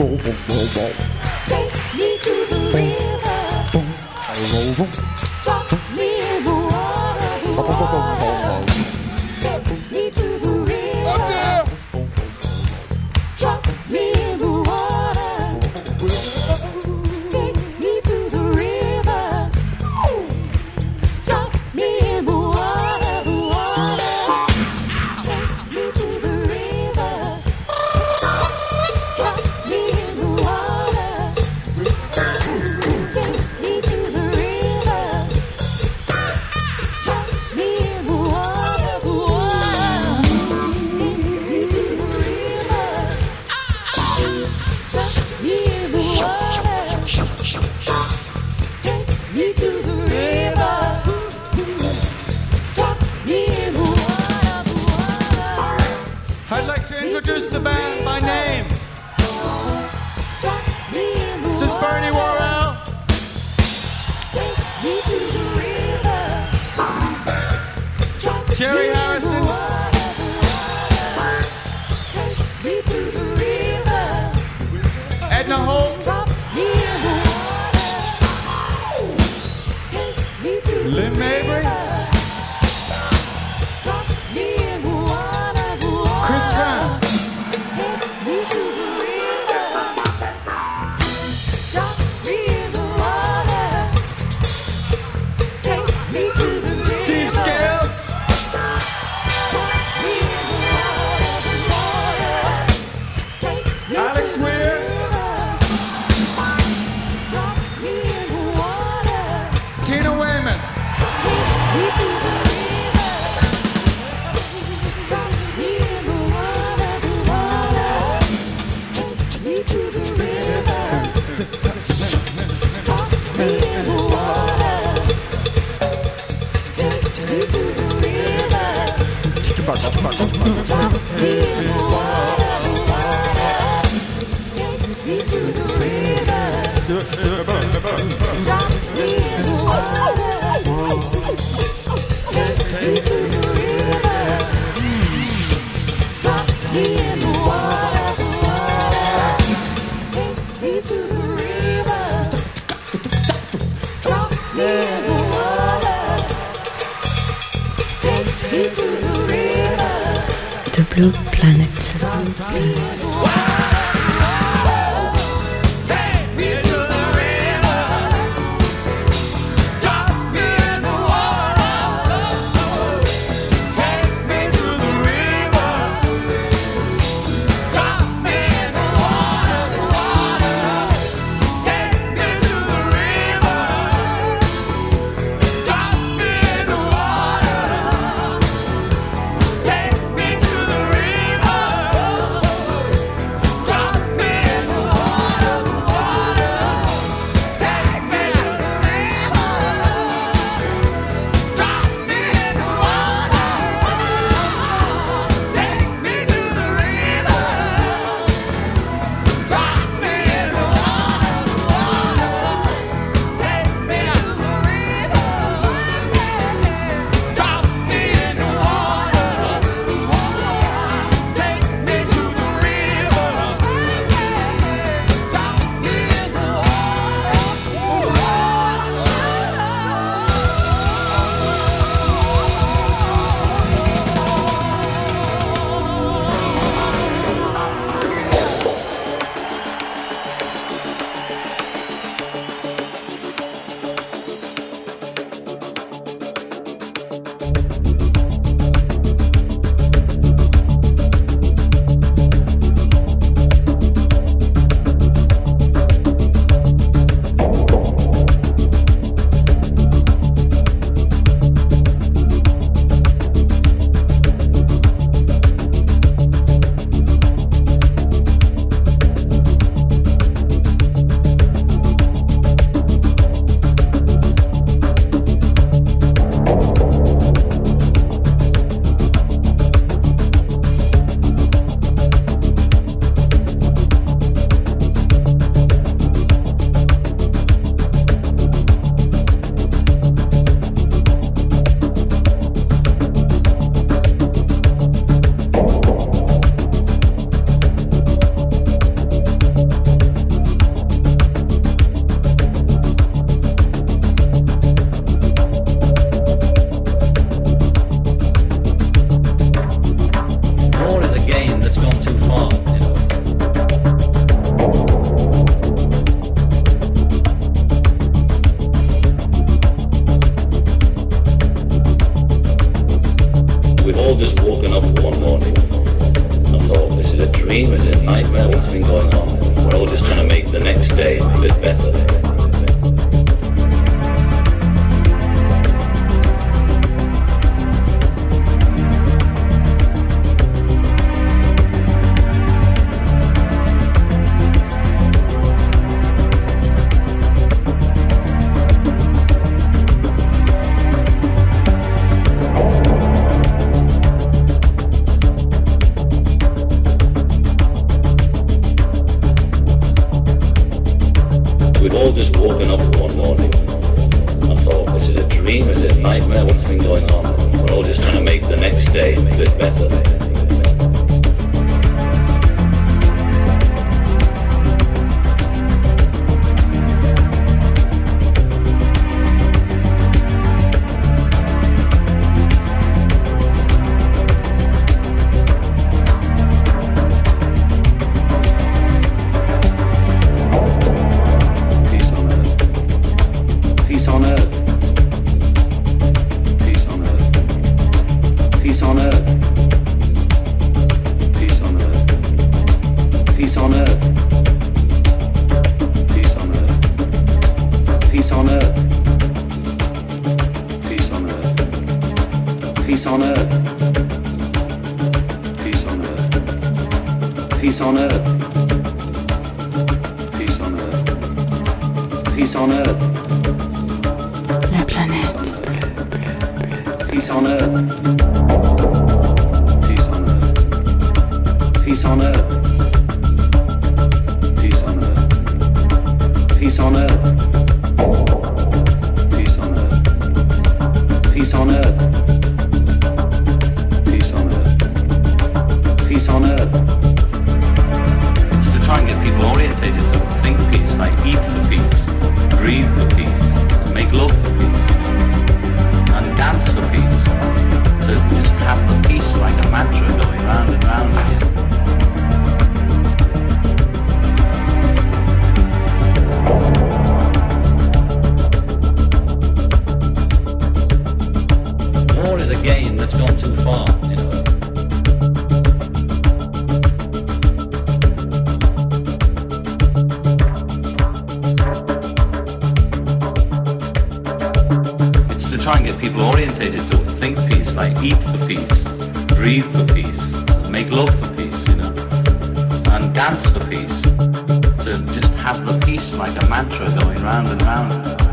bộ bộ bộ bộ. The Blue Planet. We've all just woken up one morning and thought, this is a dream, is it a nightmare, what's been going on? We're all just trying to make the next day a bit better. dance for peace, to just have the peace like a mantra going round and round.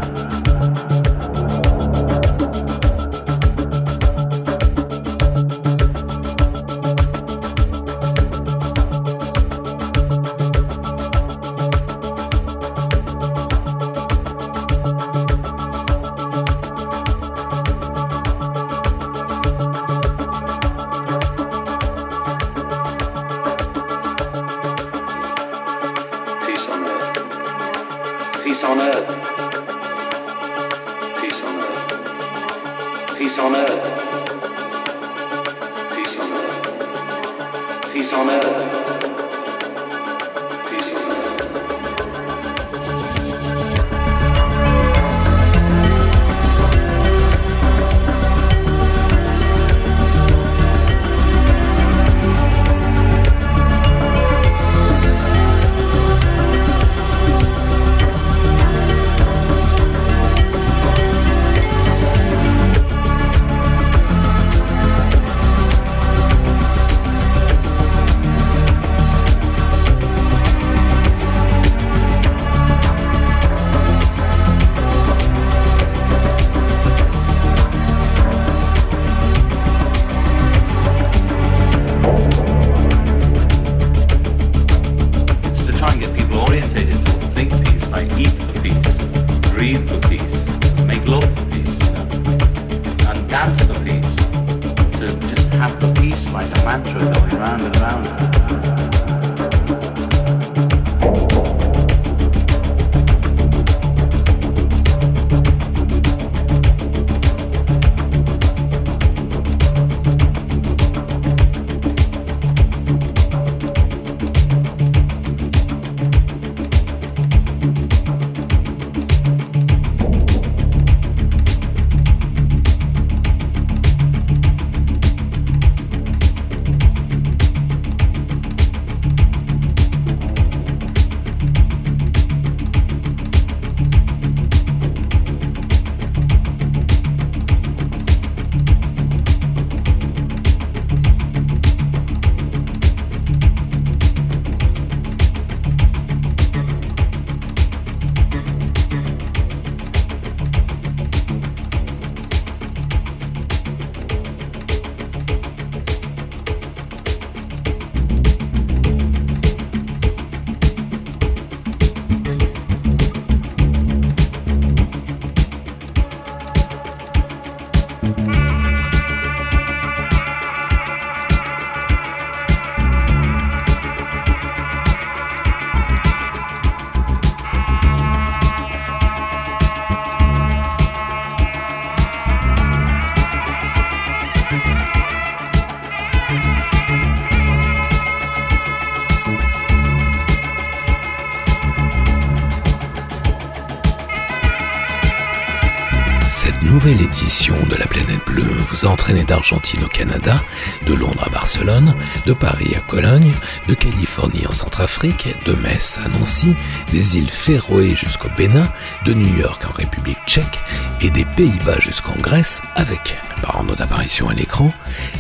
Entraîné d'Argentine au Canada, de Londres à Barcelone, de Paris à Cologne, de Californie en Centrafrique, de Metz à Nancy, des îles Féroé jusqu'au Bénin, de New York en République tchèque et des Pays-Bas jusqu'en Grèce avec, par notre apparition à l'écran,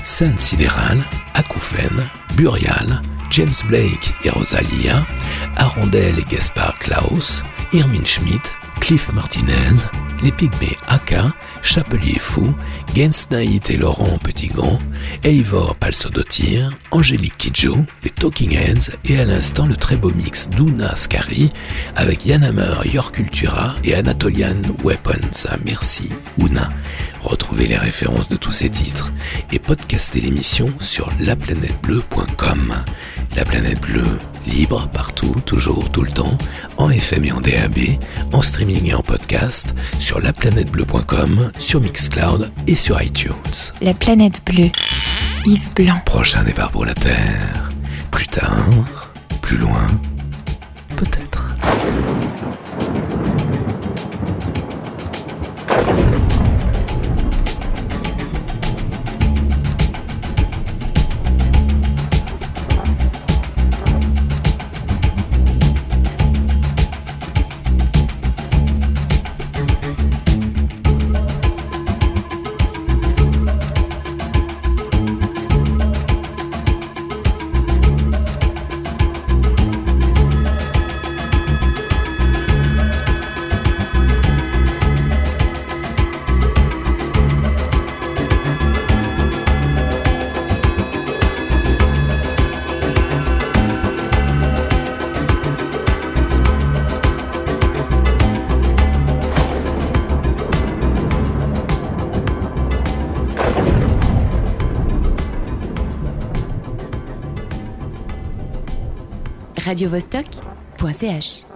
scène sidérale, acouphènes, burial, James Blake et Rosalia, Arondel et Gaspard Klaus, Irmin Schmidt, Cliff Martinez, les Pygmées Aka, Chapelier Fou, Gensnaït et Laurent Petit-Gant, Eivor Palsodotir, Angélique Kidjo, les Talking Heads et à l'instant le très beau mix d'Una Skari avec Yanhammer, Your Cultura et Anatolian Weapons. Merci Una. Retrouvez les références de tous ces titres et podcastez l'émission sur laplanètebleu.com. La planète bleue, libre partout, toujours, tout le temps, en FM et en DAB, en streaming et en podcast, sur laplanètebleu.com, sur Mixcloud et sur iTunes. La planète bleue, Yves Blanc. Prochain départ pour la Terre. Plus tard, plus loin, peut-être. radiovostok.ch